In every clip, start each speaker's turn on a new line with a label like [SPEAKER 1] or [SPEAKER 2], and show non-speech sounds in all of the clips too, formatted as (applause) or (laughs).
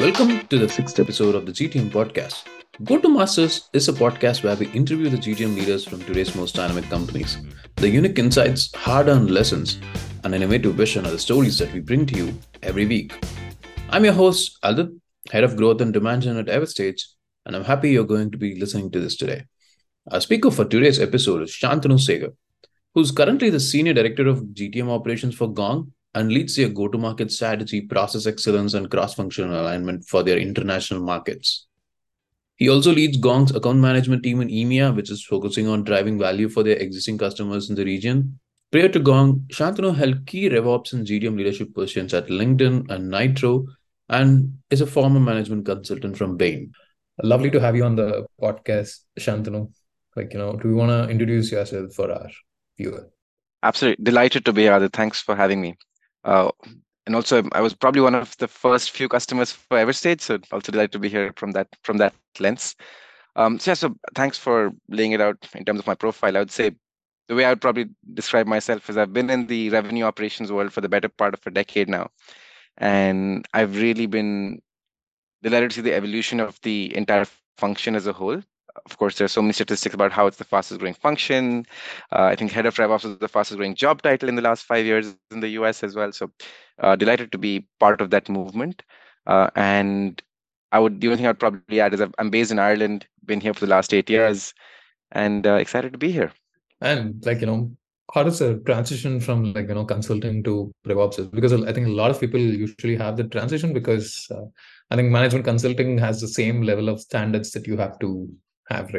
[SPEAKER 1] Welcome to the sixth episode of the GTM podcast. Go to Masters is a podcast where we interview the GTM leaders from today's most dynamic companies. The unique insights, hard earned lessons, and innovative vision are the stories that we bring to you every week. I'm your host, Adit, Head of Growth and Demand Gen at Everstage, and I'm happy you're going to be listening to this today. Our speaker for today's episode is Shantanu Shekhar, who's currently the Senior Director of GTM Operations for Gong and leads their go to market strategy, process excellence, and cross functional alignment for their international markets. He also leads Gong's account management team in EMEA, which is focusing on driving value for their existing customers in the region. Prior to Gong, Shantanu held key RevOps and GTM leadership positions at LinkedIn and Nitro and is a former management consultant from Bain.
[SPEAKER 2] Lovely to have you on the podcast, Shantanu. Like, you know, do you want to introduce yourself for our viewer?
[SPEAKER 3] Absolutely. Delighted to be here. Thanks for having me. Uh, and also, I was probably one of the first few customers for Everstage, so also delighted to be here from that from that lens. Um, so yeah, so thanks for laying it out in terms of my profile. I would say the way I would probably describe myself is I've been in the revenue operations world for the better part of a decade now, and I've really been delighted to see the evolution of the entire function as a whole of course, there's so many statistics about how it's the fastest growing function. Uh, I think head of RevOps is the fastest growing job title in the last five years in the US as well. So uh, delighted to be part of that movement. Uh, and I would the only thing I'd probably add is I'm based in Ireland, been here for the last eight years, and uh, excited to be here.
[SPEAKER 2] And like you know, how does the transition from like you know consulting to RevOps? Because I think a lot of people usually have the transition because uh, I think management consulting has the same level of standards that you have to have.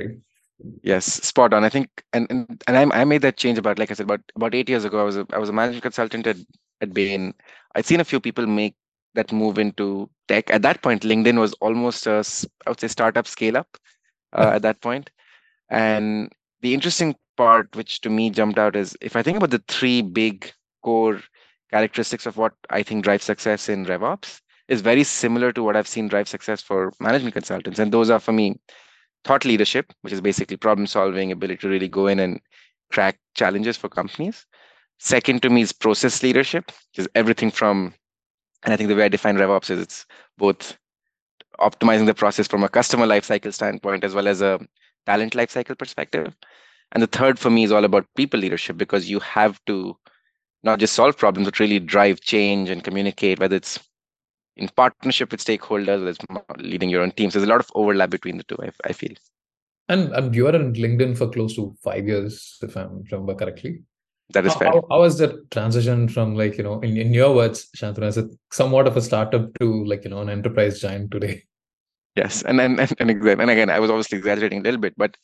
[SPEAKER 3] Yes, spot on. I think, and and, and I, I made that change about, like I said, about about eight years ago. I was a, I was a management consultant at at Bain. I'd seen a few people make that move into tech. At that point, LinkedIn was almost a, I would say, startup scale up. Uh, (laughs) at that point, and the interesting part, which to me jumped out, is if I think about the three big core characteristics of what I think drives success in RevOps, is very similar to what I've seen drive success for management consultants, and those are for me thought leadership, which is basically problem solving, ability to really go in and crack challenges for companies. Second to me is process leadership, which is everything from, and I think the way I define RevOps is it's both optimizing the process from a customer lifecycle standpoint as well as a talent lifecycle perspective. And the third for me is all about people leadership because you have to not just solve problems, but really drive change and communicate, whether it's in partnership with stakeholders, there's leading your own teams. There's a lot of overlap between the two, I, I feel.
[SPEAKER 2] And, and you are on LinkedIn for close to five years, if I remember correctly.
[SPEAKER 3] That is
[SPEAKER 2] how,
[SPEAKER 3] fair.
[SPEAKER 2] How, how was the transition from like, you know, in, in your words, Shantanu, as a somewhat of a startup to like, you know, an enterprise giant today?
[SPEAKER 3] Yes. And and, and, and again, I was obviously exaggerating a little bit, but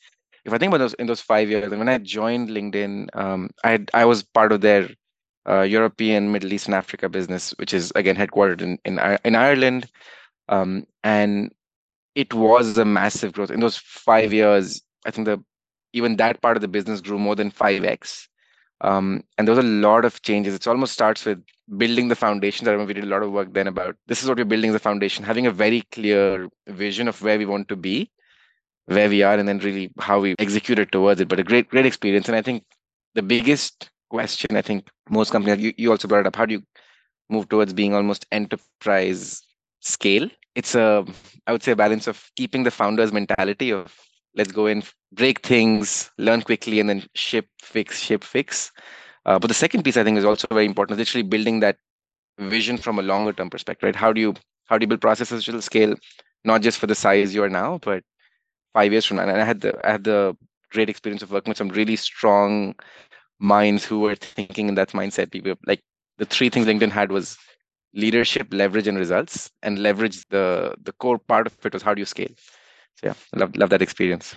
[SPEAKER 3] if I think about those in those five years, and when I joined LinkedIn, um, I I was part of their uh, European, Middle East, and Africa business, which is again headquartered in in, in Ireland, um, and it was a massive growth in those five years. I think the even that part of the business grew more than five x, um, and there was a lot of changes. It almost starts with building the foundation. I remember we did a lot of work then about this is what we're building the foundation, having a very clear vision of where we want to be, where we are, and then really how we executed towards it. But a great, great experience. And I think the biggest question i think most companies you, you also brought it up. How do you move towards being almost enterprise scale? It's a i would say a balance of keeping the founders mentality of let's go in break things learn quickly and then ship fix ship fix. Uh, but the second piece i think is also very important literally building that vision from a longer term perspective right? How do you how do you build processes will scale not just for the size you are now but five years from now? And i had the i had the great experience of working with some really strong minds who were thinking in that mindset. People like the three things LinkedIn had was leadership, leverage, and results. And leverage the the core part of it was how do you scale. So yeah, love love that experience.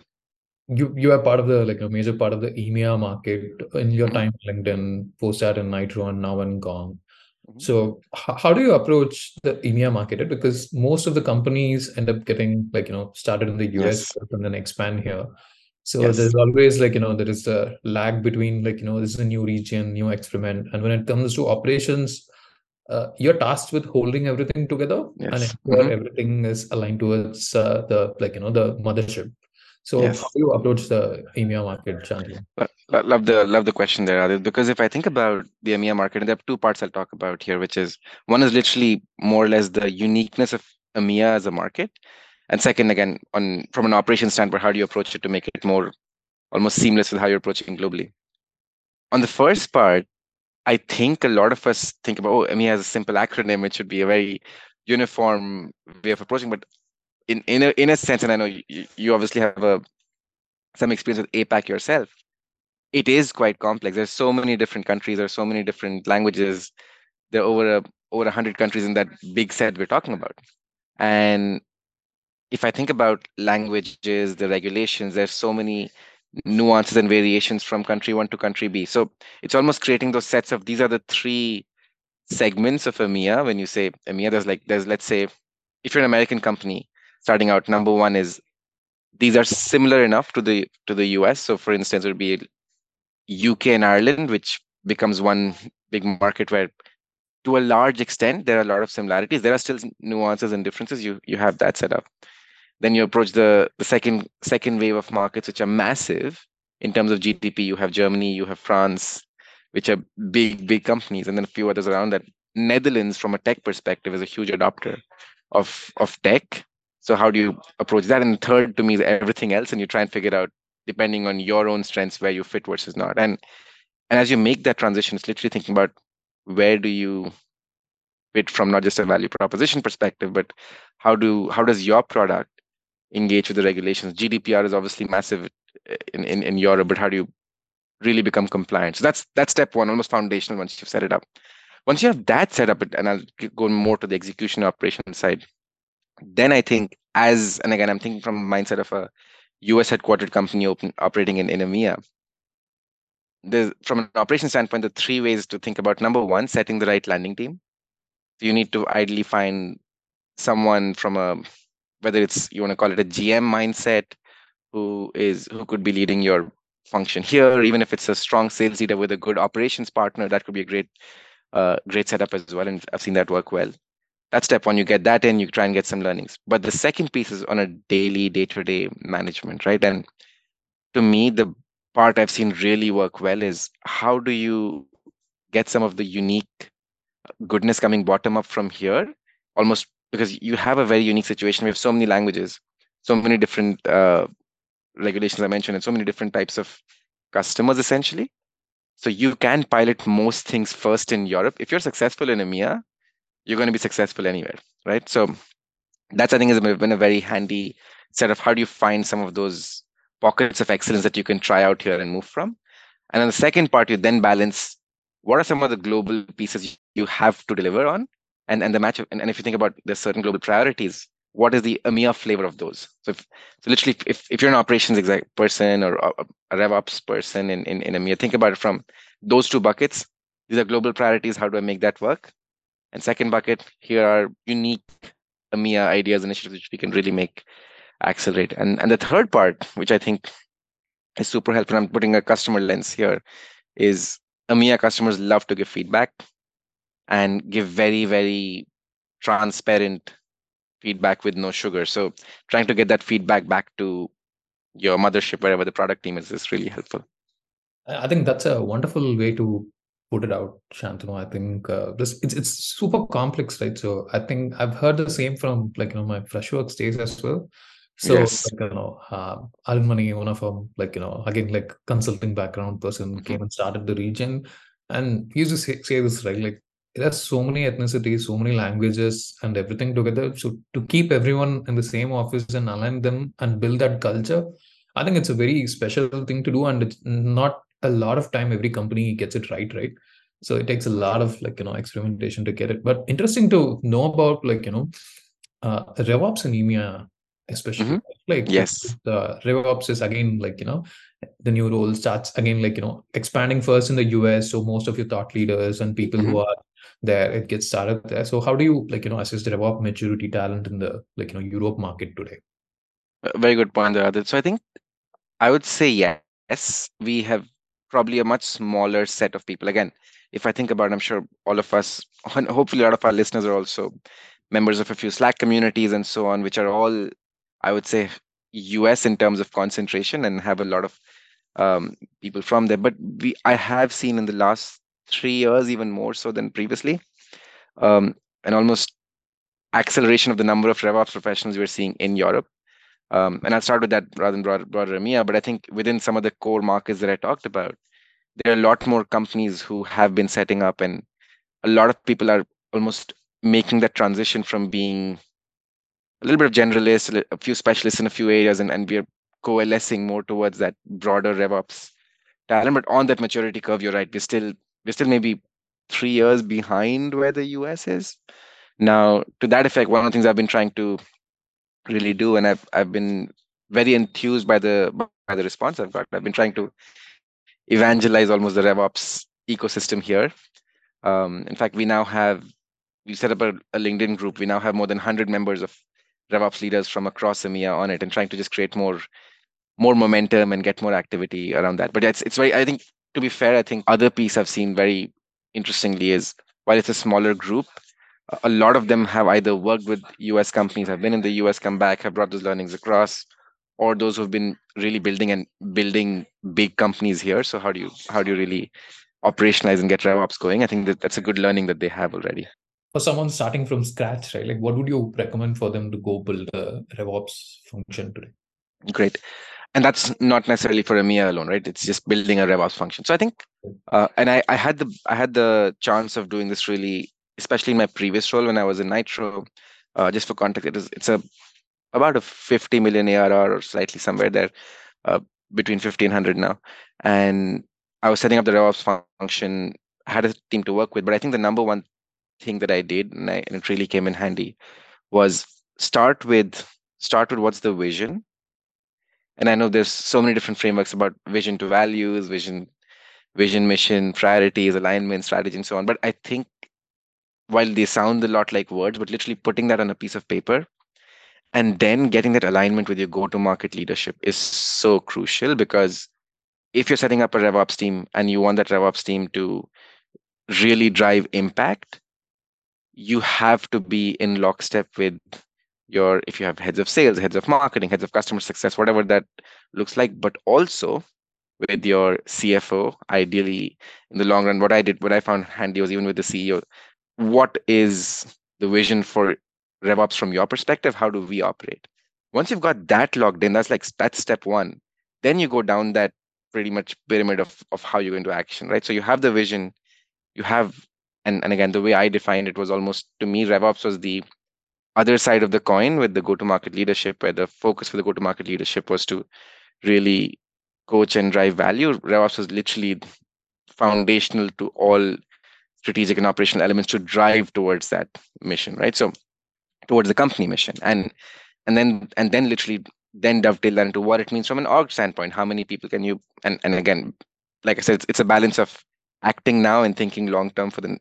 [SPEAKER 2] You you are part of the like a major part of the EMEA market in your mm-hmm. time LinkedIn, post that in Nitro and now in Gong. Mm-hmm. So h- how do you approach the EMEA market? Because most of the companies end up getting like you know started in the US yes. and then expand here. So yes. there's always like, you know, there is a lag between like, you know, this is a new region, new experiment. And when it comes to operations, uh, you're tasked with holding everything together yes. and ensure mm-hmm. everything is aligned towards uh, the like you know the mothership. So yes. how do you approach the EMEA market, Shantanu?
[SPEAKER 3] Love the love the question there, Adit, because if I think about the EMEA market, and there are two parts I'll talk about here, which is one is literally more or less the uniqueness of EMEA as a market? And second, again, on from an operations standpoint, how do you approach it to make it more almost seamless with how you're approaching globally? On the first part, I think a lot of us think about, oh, EMEA has a simple acronym. It should be a very uniform way of approaching. But in in a, in a sense, and I know you, you obviously have a some experience with APAC yourself. It is quite complex. There's so many different countries. There's so many different languages. There are over a over hundred countries in that big set we're talking about. And if I think about languages, the regulations, there's so many nuances and variations from country one to country B. So it's almost creating those sets of these are the three segments of EMEA. When you say EMEA, there's like there's let's say if you're an American company starting out, number one is these are similar enough to the to the US. So for instance, it would be UK and Ireland, which becomes one big market where to a large extent there are a lot of similarities. There are still nuances and differences. You you have that set up. Then you approach the the second second wave of markets, which are massive in terms of GDP. You have Germany, you have France, which are big big companies, and then a few others around that. Netherlands, from a tech perspective, is a huge adopter of of tech. So how do you approach that? And third, to me, is everything else, and you try and figure out depending on your own strengths where you fit versus not. And and as you make that transition, it's literally thinking about where do you fit from not just a value proposition perspective, but how do how does your product engage with the regulations. GDPR is obviously massive in, in, in Europe, but how do you really become compliant? So that's that's step one, almost foundational once you've set it up. Once you have that set up, and I'll go more to the execution operation side, then I think as and again I'm thinking from mindset of a US headquartered company open, operating in, in EMEA. There's, from an operation standpoint, the three ways to think about number one, setting the right landing team. You need to ideally find someone from a whether it's you want to call it a GM mindset, who is who could be leading your function here, even if it's a strong sales leader with a good operations partner, that could be a great uh, great setup as well. And I've seen that work well. That's step one. You get that in, you try and get some learnings. But the second piece is on a daily, day-to-day management, right? And to me, the part I've seen really work well is how do you get some of the unique goodness coming bottom up from here, almost because you have a very unique situation. We have so many languages, so many different uh, regulations I mentioned, and so many different types of customers essentially. So you can pilot most things first in Europe. If you're successful in EMEA, you're going to be successful anywhere, right? So that's I think has been a very handy set of how do you find some of those pockets of excellence that you can try out here and move from. And then the second part, you then balance what are some of the global pieces you have to deliver on and and the match and, and if you think about the certain global priorities what is the EMEA flavor of those? So if, so literally if, if you're an operations exec person or a, a RevOps person in, in, in EMEA think about it from those two buckets. These are global priorities. How do I make that work? And second bucket here are unique EMEA ideas initiatives which we can really make accelerate. And and the third part which I think is super helpful I'm putting a customer lens here is EMEA customers love to give feedback and give very very transparent feedback with no sugar. So trying to get that feedback back to your mothership wherever the product team is is really helpful.
[SPEAKER 2] I think that's a wonderful way to put it out shantanu. I think uh, this it's, it's super complex right? So i think i've heard the same from like you know my freshworks days as well. So
[SPEAKER 3] Yes.
[SPEAKER 2] like, you know uh, Arun Mani, one of them like you know again like consulting background person came and started the region. And he used to say, say this right? Like there's so many ethnicities, so many languages, and everything together. So to keep everyone in the same office and align them and build that culture, I think it's a very special thing to do, and it's not a lot of time every company gets it right, right? So it takes a lot of like you know experimentation to get it. But interesting to know about like you know uh, RevOps in EMEA, especially
[SPEAKER 3] Mhm.
[SPEAKER 2] like
[SPEAKER 3] Yes.
[SPEAKER 2] the RevOps is again like you know the new role starts again like you know expanding first in the US. So most of your thought leaders and people who
[SPEAKER 3] Mhm.
[SPEAKER 2] are there it gets started there so how do you like you know assess the RevOps maturity talent in the like you know europe market today
[SPEAKER 3] Uh, Very good point there. So I think I would say yes. We have probably a much smaller set of people. Again, if I think about, it, I'm sure all of us, (laughs) hopefully a lot of our listeners are also members of a few Slack communities and so on, which are all, I would say, US in terms of concentration and have a lot of um, people from there. But we, I have seen in the last three years, even more so than previously, um, an almost acceleration of the number of RevOps professionals we're seeing in Europe. Um, and I'll start with that rather than broader, broader EMEA. But I think within some of the core markets that I talked about, there are a lot more companies who have been setting up, and a lot of people are almost making that transition from being a little bit of generalists, a few specialists in a few areas, and, and we're coalescing more towards that broader RevOps talent. But on that maturity curve, you're right. We're still we're still maybe three years behind where the US is. Now, to that effect, one of the things I've been trying to really do, and I've I've been very enthused by the by the response I've got. I've been trying to evangelize almost the RevOps ecosystem here. Um, in fact, we now have we set up a, a, LinkedIn group. We now have more than 100 members of RevOps leaders from across EMEA on it, and trying to just create more more momentum and get more activity around that. But it's it's very. I think to be fair, I think other piece I've seen very interestingly is while it's a smaller group, a lot of them have either worked with US companies, have been in the US, come back, have brought those learnings across, or those who've been really building and building big companies here. So how do you how do you really operationalize and get RevOps going? I think that that's a good learning that they have already.
[SPEAKER 2] For someone starting from scratch, right? Like what would you recommend for them to go build a RevOps function today?
[SPEAKER 3] Great and that's not necessarily for EMEA alone, right? It's just building a RevOps function. So I think, uh, and I, I had the I had the chance of doing this really, especially in my previous role when I was in Nitro. Uh, just for context, it is it's a about a 50 million ARR or slightly somewhere there, uh, between 1500 now. And I was setting up the RevOps function, had a team to work with, but I think the number one thing that I did, and, I, and it really came in handy, was start with start with what's the vision and i know there's so many different frameworks about vision to values vision vision mission priorities alignment strategy and so on. But i think while they sound a lot like words but literally putting that on a piece of paper and then getting that alignment with your go to market leadership is so crucial because if you're setting up a revops team and you want that revops team to really drive impact you have to be in lockstep with your if you have heads of sales heads of marketing heads of customer success whatever that looks like but also with your cfo ideally in the long run what i did what i found handy was even with the ceo what is the vision for revops from your perspective? How do we operate? Once you've got that locked in that's like that's step one. Then you go down that pretty much pyramid of, of how you go into action right? So you have the vision you have and, and again the way i defined it was almost to me revops was the other side of the coin with the go-to-market leadership, where the focus for the go-to-market leadership was to really coach and drive value. RevOps was literally foundational to all strategic and operational elements to drive towards that mission, right? So towards the company mission. And and then and then literally then dovetail that into what it means from an org standpoint. How many people can you and and again, like I said, it's, it's a balance of acting now and thinking long term for the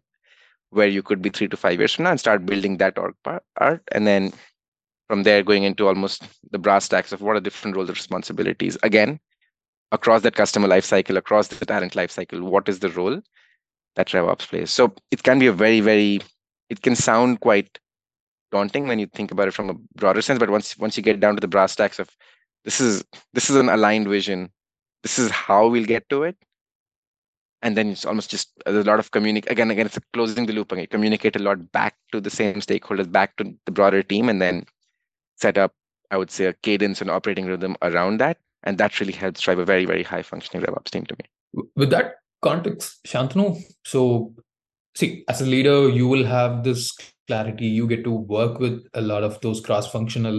[SPEAKER 3] where you could be three to five years from now and start building that org part and then from there going into almost the brass tacks of what are different roles and responsibilities. Again across that customer lifecycle across the talent lifecycle what is the role that revops plays? So it can be a very very it can sound quite daunting when you think about it from a broader sense but once once you get down to the brass tacks of this is this is an aligned vision. This is how we'll get to it and then it's almost just a lot of communicate again again it's closing the loop again communicate a lot back to the same stakeholders back to the broader team and then set up i would say a cadence and operating rhythm around that and that really helps drive a very very high functioning revops team to me.
[SPEAKER 2] With that context shantanu so see as a leader you will have this clarity. You get to work with a lot of those cross functional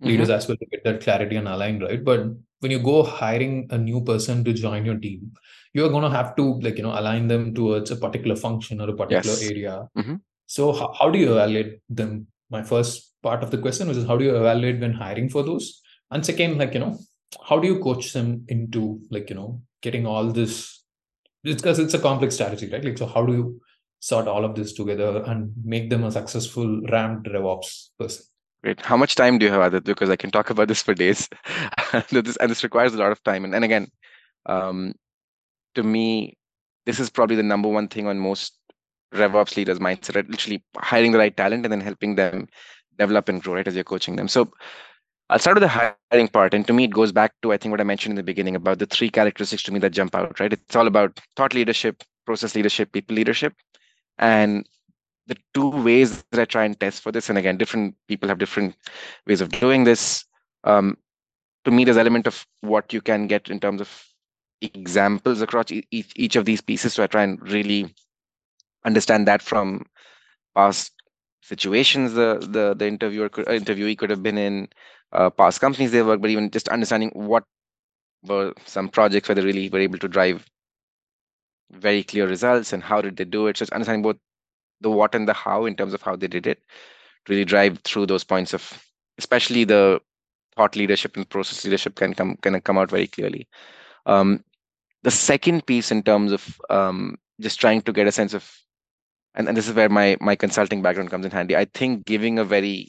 [SPEAKER 2] leaders mm-hmm. as well to get that clarity and align right? But when you go hiring a new person to join your team you're going to have to like you know align them towards a particular function or a particular yes. area. Mm-hmm. so how, how do you evaluate them? My first part of the question was how do you evaluate when hiring for those? And second like you know how do you coach them into like you know getting all this? Because it's a complex strategy right? Like so how do you sort all of this together and make them a successful ramped revops person
[SPEAKER 3] Great. How much time do you have, Adit? Because I can talk about this for days. and, (laughs) this, and this requires a lot of time. And, and again, um, to me, this is probably the number one thing on most RevOps leaders' mindset, right? Literally hiring the right talent and then helping them develop and grow, right, as you're coaching them. So I'll start with the hiring part. And to me, it goes back to, I think, what I mentioned in the beginning about the three characteristics to me that jump out, right? It's all about thought leadership, process leadership, people leadership. And the two ways that I try and test for this, and again, different people have different ways of doing this. Um, to me, there's element of what you can get in terms of examples across each, of these pieces. So I try and really understand that from past situations the the the interviewer could, uh, interviewee could have been in, uh, past companies they work, but even just understanding what were some projects where they really were able to drive very clear results and how did they do it. So it's understanding both the what and the how in terms of how they did it, to really drive through those points of especially the thought leadership and process leadership can come can come out very clearly. Um, the second piece in terms of um, just trying to get a sense of and, and this is where my my consulting background comes in handy i think giving a very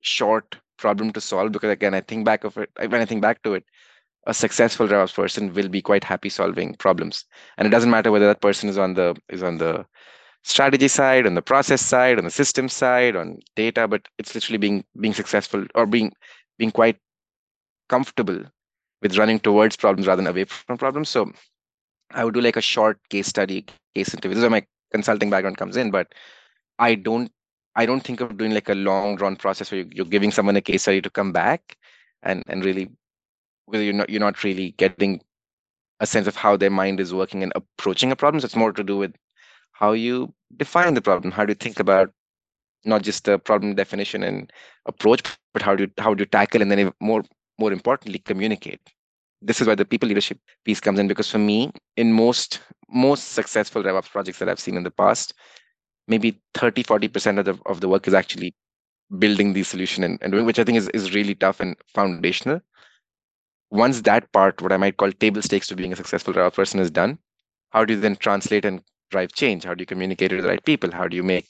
[SPEAKER 3] short problem to solve because again i think back of it when i think back to it a successful RevOps person will be quite happy solving problems and it doesn't matter whether that person is on the is on the strategy side on the process side on the system side on data but it's literally being being successful or being being quite comfortable with running towards problems rather than away from problems. So i would do like a short case study case interview. This is where my consulting background comes in but i don't i don't think of doing like a long drawn process where you're giving someone a case study to come back and and really because you're not you're not really getting a sense of how their mind is working and approaching a problem. So it's more to do with how you define the problem. How do you think about not just the problem definition and approach but how do you how do you tackle and then more more importantly communicate? This is where the people leadership piece comes in because for me in most most successful revops projects that i've seen in the past maybe 30 40% of the, of the work is actually building the solution and, and doing which i think is, is really tough and foundational. Once that part what i might call table stakes to being a successful revops person is done how do you then translate and drive change? How do you communicate to the right people? How do you make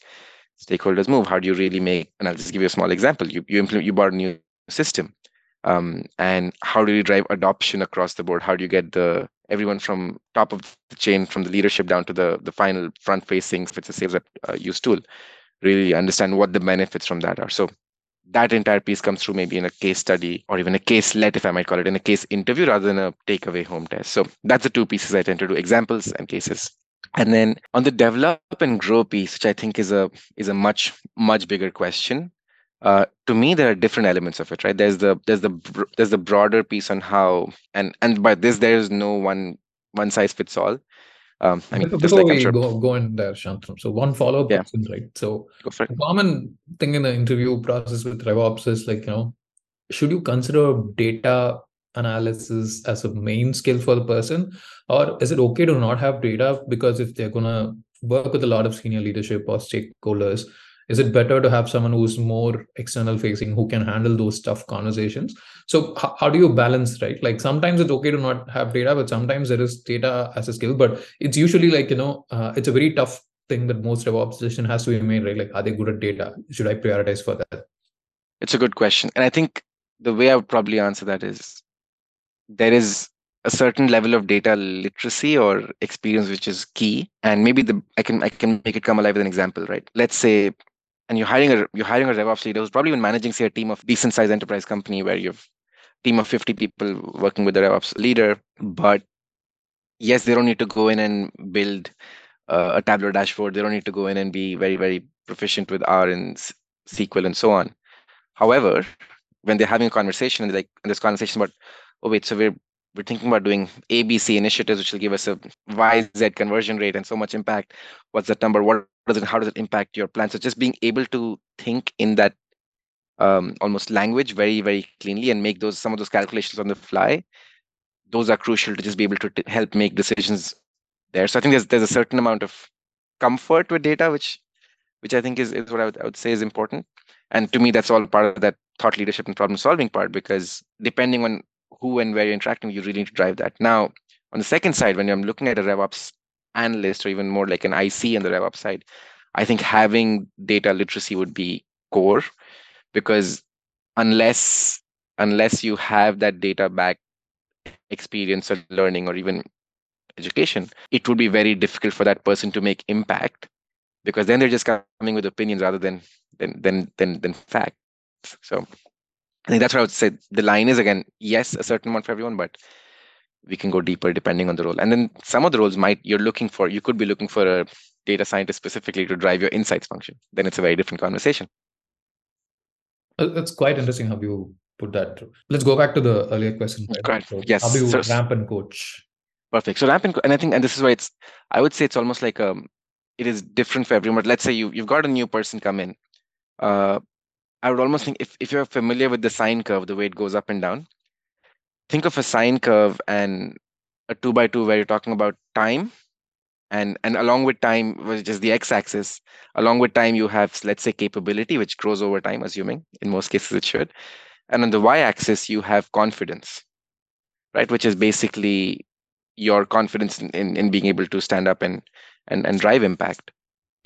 [SPEAKER 3] stakeholders move? How do you really make and i'll just give you a small example. You you implement you bought a new system um, and how do you drive adoption across the board? How do you get the everyone from top of the chain from the leadership down to the the final front facing if it's a sales uh, use tool really understand what the benefits from that are. So that entire piece comes through maybe in a case study or even a case let if i might call it in a case interview rather than a takeaway home test. So that's the two pieces i tend to do examples and cases and then on the develop and grow piece which i think is a is a much much bigger question uh, to me there are different elements of it right there's the there's the there's the broader piece on how and and by this there is no one one size fits all um, I mean,
[SPEAKER 2] before like we sure... go, go in there, Shantanu. So one follow-up yeah. question, right? So a common thing in the interview process with RevOps is like, you know, should you consider data analysis as a main skill for the person, or is it okay to not have data? Because if they're gonna work with a lot of senior leadership or stakeholders, is it better to have someone who's more external facing who can handle those tough conversations? So h- how do you balance right? Like sometimes it's okay to not have data but sometimes there is data as a skill. But it's usually like you know uh, it's a very tough thing that most RevOps decision has to be made right? Like are they good at data? Should i prioritize for that?
[SPEAKER 3] It's a good question. And i think the way i would probably answer that is there is a certain level of data literacy or experience which is key and maybe the i can i can make it come alive with an example right let's say and you're hiring a you're hiring a RevOps leader who's probably been managing say a team of decent sized enterprise company where you've team of 50 people working with the RevOps leader, but yes, they don't need to go in and build uh, a Tableau dashboard. They don't need to go in and be very very proficient with R and SQL and so on. However, when they're having a conversation and like and this conversation about oh wait, so we're we're thinking about doing ABC initiatives, which will give us a YZ conversion rate and so much impact. What's that number? What does it? How does it impact your plan? So just being able to think in that um, almost language very very cleanly and make those some of those calculations on the fly. Those are crucial to just be able to t- help make decisions there. So I think there's there's a certain amount of comfort with data, which which I think is, is what I would, I would say is important. And to me, that's all part of that thought leadership and problem solving part because depending on who and where you're interacting, you really need to drive that. Now, on the second side, when I'm looking at a RevOps analyst or even more like an IC on the RevOps side, I think having data literacy would be core because unless unless you have that data back experience or learning or even education, it would be very difficult for that person to make impact because then they're just coming with opinions rather than than than than, than facts. So I think that's what I would say. The line is again, yes, a certain amount for everyone, but we can go deeper depending on the role. And then some of the roles might you're looking for, you could be looking for a data scientist specifically to drive your insights function. Then it's a very different conversation.
[SPEAKER 2] That's quite interesting how you put that. Let's go back to the earlier question
[SPEAKER 3] right? So yes.
[SPEAKER 2] how do you
[SPEAKER 3] so,
[SPEAKER 2] ramp and coach?
[SPEAKER 3] Perfect. So ramp and, and i think and this is why it's i would say it's almost like um it is different for everyone let's say you you've got a new person come in. Uh i would almost think if, if you're familiar with the sine curve the way it goes up and down think of a sine curve and a two by two where you're talking about time and and along with time which is the x-axis along with time you have let's say capability which grows over time assuming in most cases it should. And on the y-axis you have confidence right? Which is basically your confidence in, in, in being able to stand up and, and and drive impact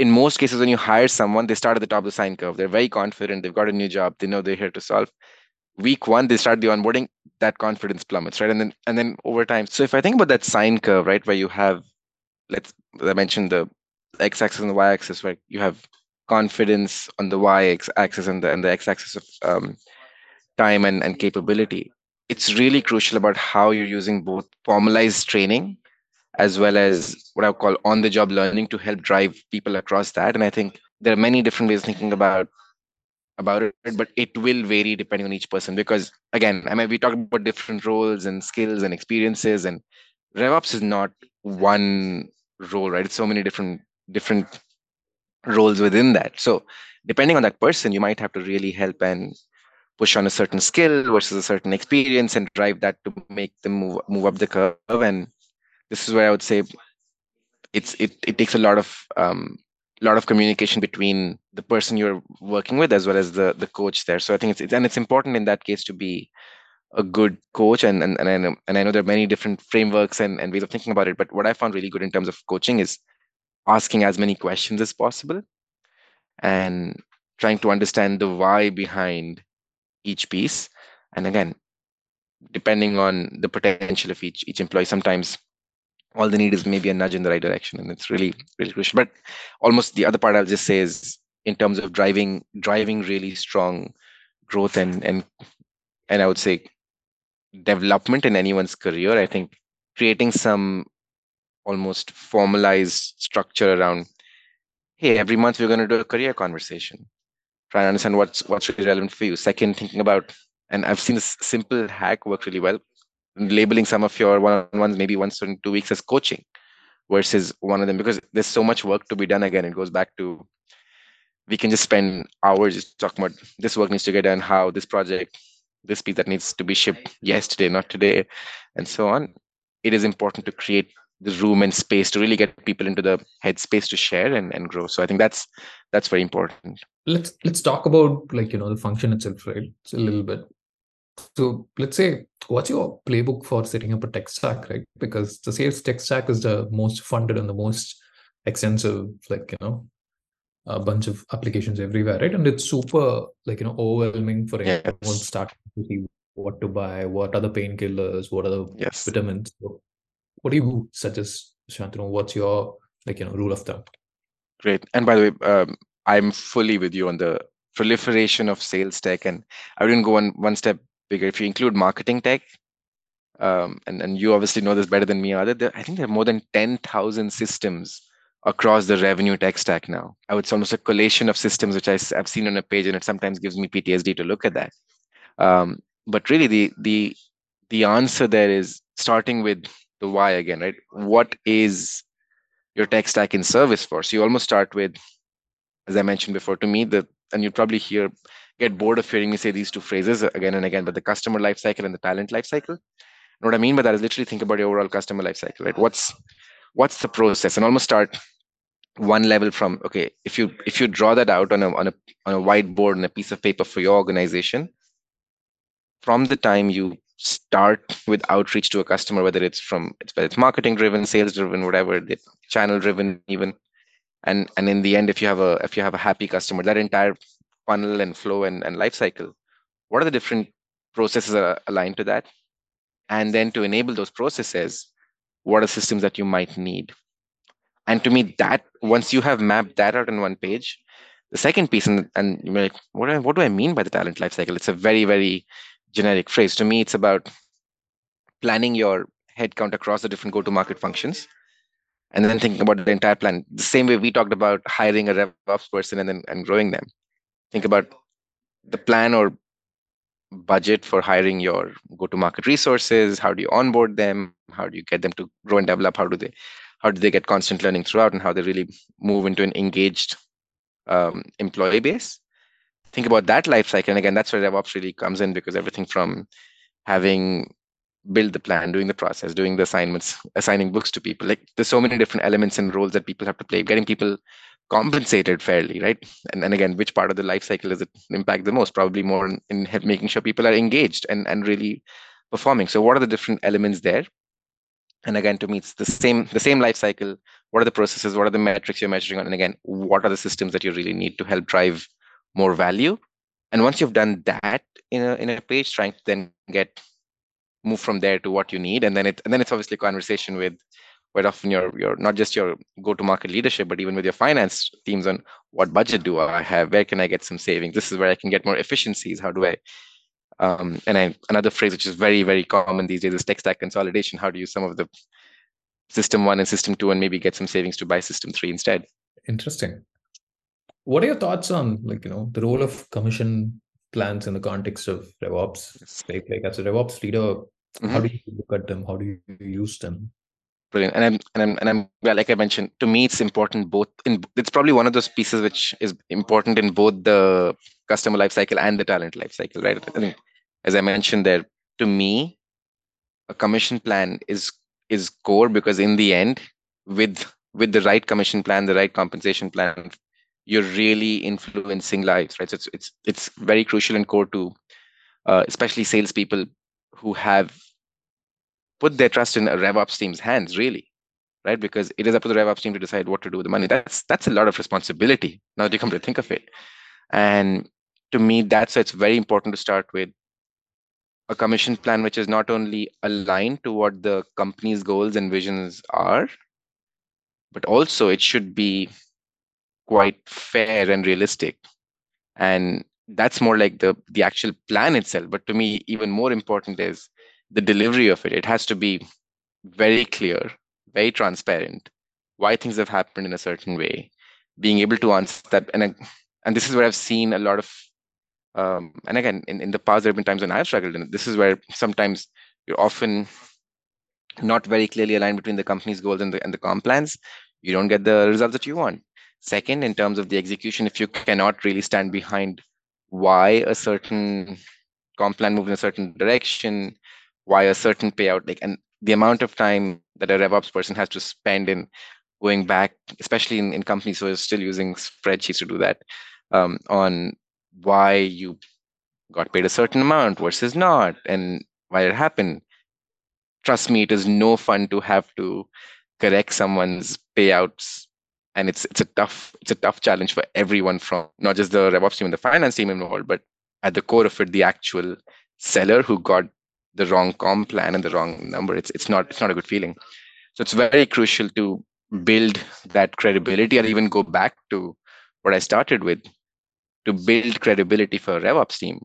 [SPEAKER 3] in most cases when you hire someone they start at the top of the sine curve. They're very confident. They've got a new job. They know they're here to solve. Week one they start the onboarding. That confidence plummets right? And then and then over time so if i think about that sine curve right where you have let's i mentioned the x-axis and the y-axis where you have confidence on the y-axis and the and the x-axis of um, time and, and capability it's really crucial about how you're using both formalized training as well as what I call on the job learning to help drive people across that. And I think there are many different ways of thinking about about it, but it will vary depending on each person. Because again, I mean, we talk about different roles and skills and experiences, and RevOps is not one role, right? It's so many different different roles within that. So depending on that person, you might have to really help and push on a certain skill versus a certain experience and drive that to make them move move up the curve. And this is where I would say it's it it takes a lot of um, lot of communication between the person you're working with as well as the the coach there. So I think it's, it's and it's important in that case to be a good coach and and and I know, and I know there are many different frameworks and, and ways of thinking about it. But what I found really good in terms of coaching is asking as many questions as possible and trying to understand the why behind each piece. And again, depending on the potential of each each employee, sometimes all they need is maybe a nudge in the right direction, and it's really really crucial. But almost the other part I'll just say is in terms of driving driving really strong growth and and and I would say development in anyone's career. I think creating some almost formalized structure around hey every month we're going to do a career conversation try and understand what's what's really relevant for you. Second, thinking about and I've seen this simple hack work really well. Labeling some of your one-on-ones maybe once in two weeks as coaching versus one of them because there's so much work to be done again. It goes back to we can just spend hours just talking about this work needs to get done, how this project, this piece that needs to be shipped yesterday, not today, and so on. It is important to create the room and space to really get people into the headspace to share and, and grow. So I think that's that's very important
[SPEAKER 2] let's let's talk about like you know the function itself right it's a little bit so let's say what's your playbook for setting up a tech stack right? Because the sales tech stack is the most funded and the most extensive like you know a bunch of applications everywhere right? And it's super like you know overwhelming for yes. everyone starting to see what to buy what are the painkillers what are the
[SPEAKER 3] yes.
[SPEAKER 2] vitamins. So what do you suggest shantanu? What's your like you know rule of thumb?
[SPEAKER 3] Great. And by the way um, I'm fully with you on the proliferation of sales tech, and I wouldn't go one one step bigger. If you include marketing tech, um, and and you obviously know this better than me, other I think there are more than ten thousand systems across the revenue tech stack now. I would say almost a collation of systems which I, have seen on a page, and it sometimes gives me PTSD to look at that. Um, but really, the the the answer there is starting with the why again, right? What is your tech stack in service for? So you almost start with as I mentioned before, to me, the and you probably hear get bored of hearing me say these two phrases again and again, but the customer lifecycle and the talent lifecycle. And what I mean by that is literally think about your overall customer lifecycle, right? What's what's the process? And almost start one level from okay, if you if you draw that out on a on a on a whiteboard and a piece of paper for your organization, from the time you start with outreach to a customer, whether it's from it's whether it's marketing driven, sales driven, whatever, channel driven, even and and in the end if you have a if you have a happy customer that entire funnel and flow and, and life cycle what are the different processes are aligned to that and then to enable those processes what are systems that you might need and to me that once you have mapped that out in one page the second piece and, and you're like what do, I, what do i mean by the talent lifecycle it's a very very generic phrase to me it's about planning your headcount across the different go to market functions and then thinking about the entire plan. The same way we talked about hiring a RevOps person and then and growing them. Think about the plan or budget for hiring your go-to-market resources. How do you onboard them? How do you get them to grow and develop? How do they how do they get constant learning throughout and how they really move into an engaged um, employee base? Think about that life cycle. And again, that's where RevOps really comes in because everything from having build the plan, doing the process, doing the assignments, assigning books to people. Like there's so many different elements and roles that people have to play. Getting people compensated fairly, right? And then again, which part of the life cycle does it impact the most? Probably more in, in making sure people are engaged and, and really performing. So what are the different elements there? And again, to me, it's the same the same life cycle. What are the processes? What are the metrics you're measuring on? And again, what are the systems that you really need to help drive more value? And once you've done that in a in a page, trying to then get move from there to what you need and then it and then it's obviously a conversation with quite often your your not just your go to market leadership but even with your finance teams on what budget do i have where can i get some savings this is where i can get more efficiencies how do i um, and I, another phrase which is very very common these days is tech stack consolidation how do you some of the system one and system two and maybe get some savings to buy system three instead
[SPEAKER 2] interesting what are your thoughts on like you know the role of commission plans in the context of RevOps? Like, like as a RevOps leader, mm-hmm. how do you look at them? How do you use them?
[SPEAKER 3] Brilliant. And I'm and I'm and I'm well, like I mentioned, to me it's important both in it's probably one of those pieces which is important in both the customer lifecycle and the talent lifecycle, right? I think as I mentioned there, to me, a commission plan is is core because in the end, with with the right commission plan, the right compensation plan you're really influencing lives, right? So it's it's it's very crucial and core to uh, especially salespeople who have put their trust in a RevOps team's hands, really, right? Because it is up to the RevOps team to decide what to do with the money. That's that's a lot of responsibility. Now that you come to think of it, and to me, that's it's very important to start with a commission plan which is not only aligned to what the company's goals and visions are, but also it should be quite fair and realistic and that's more like the the actual plan itself but to me even more important is the delivery of it it has to be very clear very transparent why things have happened in a certain way. Being able to answer that and and this is where i've seen a lot of um, and again in, in the past there have been times when i've struggled and this is where sometimes you're often not very clearly aligned between the company's goals and the and the comp plans. You don't get the results that you want. Second, in terms of the execution, if you cannot really stand behind why a certain comp plan moved in a certain direction, why a certain payout, like, and the amount of time that a RevOps person has to spend in going back, especially in, in companies who are still using spreadsheets to do that, um, on why you got paid a certain amount versus not, and why it happened. Trust me, it is no fun to have to correct someone's payouts and it's it's a tough it's a tough challenge for everyone from not just the RevOps team and the finance team involved, but at the core of it, the actual seller who got the wrong comp plan and the wrong number. It's it's not it's not a good feeling. So it's very crucial to build that credibility and even go back to what I started with to build credibility for a RevOps team.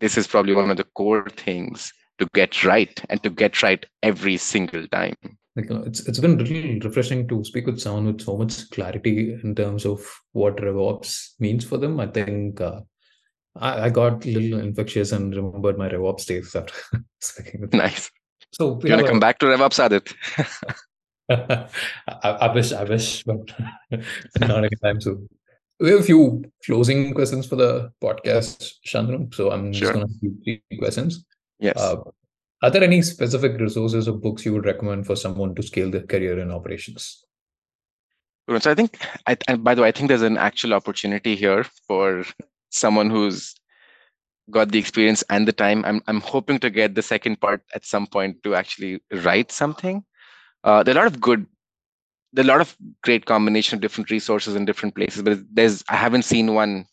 [SPEAKER 3] This is probably one of the core things to get right and to get right every single time
[SPEAKER 2] like uh, it's it's been really refreshing to speak with someone with so much clarity in terms of what RevOps means for them. I think uh, I, I got a little infectious and remembered my RevOps days after (laughs)
[SPEAKER 3] Nice. So you want to come back to RevOps, Adit? (laughs) (laughs)
[SPEAKER 2] I, I, wish, I wish, but not anytime soon. We have a few closing questions for the podcast, Shantanu. So I'm sure. just going to ask you three questions.
[SPEAKER 3] Yes. Uh,
[SPEAKER 2] are there any specific resources or books you would recommend for someone to scale their career in operations?
[SPEAKER 3] So I think, I, and by the way, I think there's an actual opportunity here for someone who's got the experience and the time. I'm I'm hoping to get the second part at some point to actually write something. Uh, there are a lot of good, there are a lot of great combination of different resources in different places, but there's I haven't seen one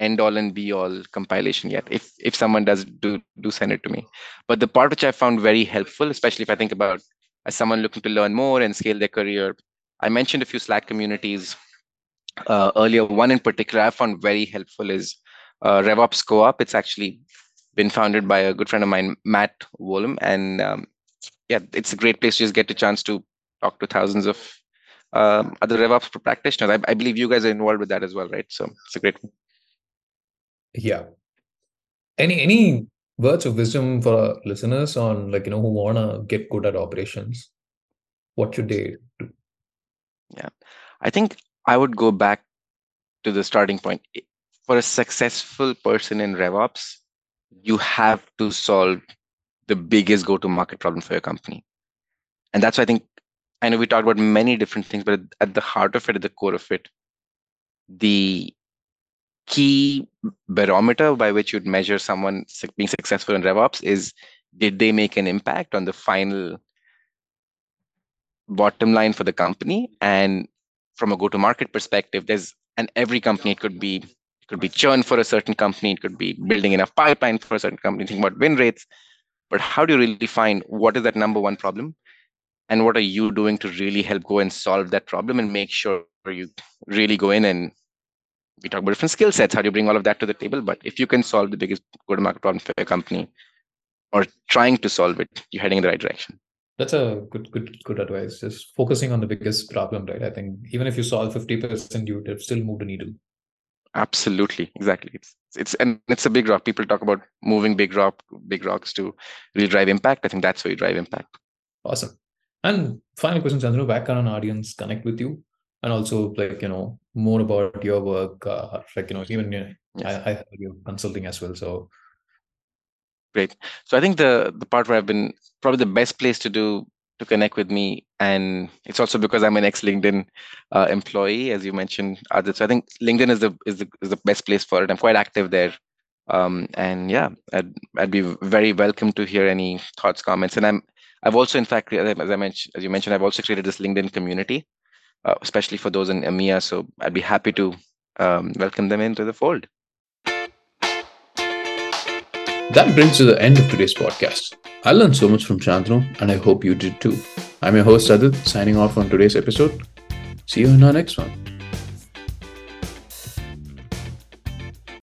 [SPEAKER 3] end all and be all compilation yet. If if someone does do do send it to me. But the part which I found very helpful, especially if I think about as someone looking to learn more and scale their career, I mentioned a few Slack communities uh, earlier. One in particular I found very helpful is uh, RevOps Co-op. It's actually been founded by a good friend of mine, Matt Volm, and um, yeah, it's a great place to just get a chance to talk to thousands of um, other RevOps practitioners. I, I, believe you guys are involved with that as well, right? So it's a great one.
[SPEAKER 2] Yeah. Any any words of wisdom for listeners on like you know who wanna get good at operations? What should they do?
[SPEAKER 3] Yeah, I think I would go back to the starting point. For a successful person in RevOps, you have to solve the biggest go-to-market problem for your company, and that's why I think I know we talked about many different things, but at the heart of it, at the core of it, the key barometer by which you'd measure someone being successful in RevOps is did they make an impact on the final bottom line for the company? And from a go-to-market perspective, there's and every company it could be it could be churn for a certain company, it could be building enough pipeline for a certain company, think about win rates. But how do you really define what is that number one problem? And what are you doing to really help go and solve that problem and make sure you really go in and we talk about different skill sets. How do you bring all of that to the table? But if you can solve the biggest go-to-market problem for your company, or trying to solve it, you're heading in the right direction.
[SPEAKER 2] That's a good, good, good advice. Just focusing on the biggest problem, right? I think even if you solve fifty percent, you would have still moved the needle.
[SPEAKER 3] Absolutely, exactly. It's it's and it's a big rock. People talk about moving big rock, big rocks to really drive impact. I think that's where you drive impact.
[SPEAKER 2] Awesome. And final question, Shantanu, where can an audience connect with you? and also like you know more about your work uh, like you know even you know, yes. I, I heard you consulting as well so
[SPEAKER 3] great so i think the the part where i've been probably the best place to do to connect with me and it's also because i'm an ex linkedin uh, employee as you mentioned Adit. so i think linkedin is the is the is the best place for it i'm quite active there um, and yeah I'd, I'd be very welcome to hear any thoughts comments and i'm i've also in fact as i mentioned as you mentioned i've also created this linkedin community uh, especially for those in EMEA. So I'd be happy to um, welcome them into the fold.
[SPEAKER 1] That brings us to the end of today's podcast. I learned so much from Shantanu, and I hope you did too. I'm your host, Adit, signing off on today's episode. See you in our next one.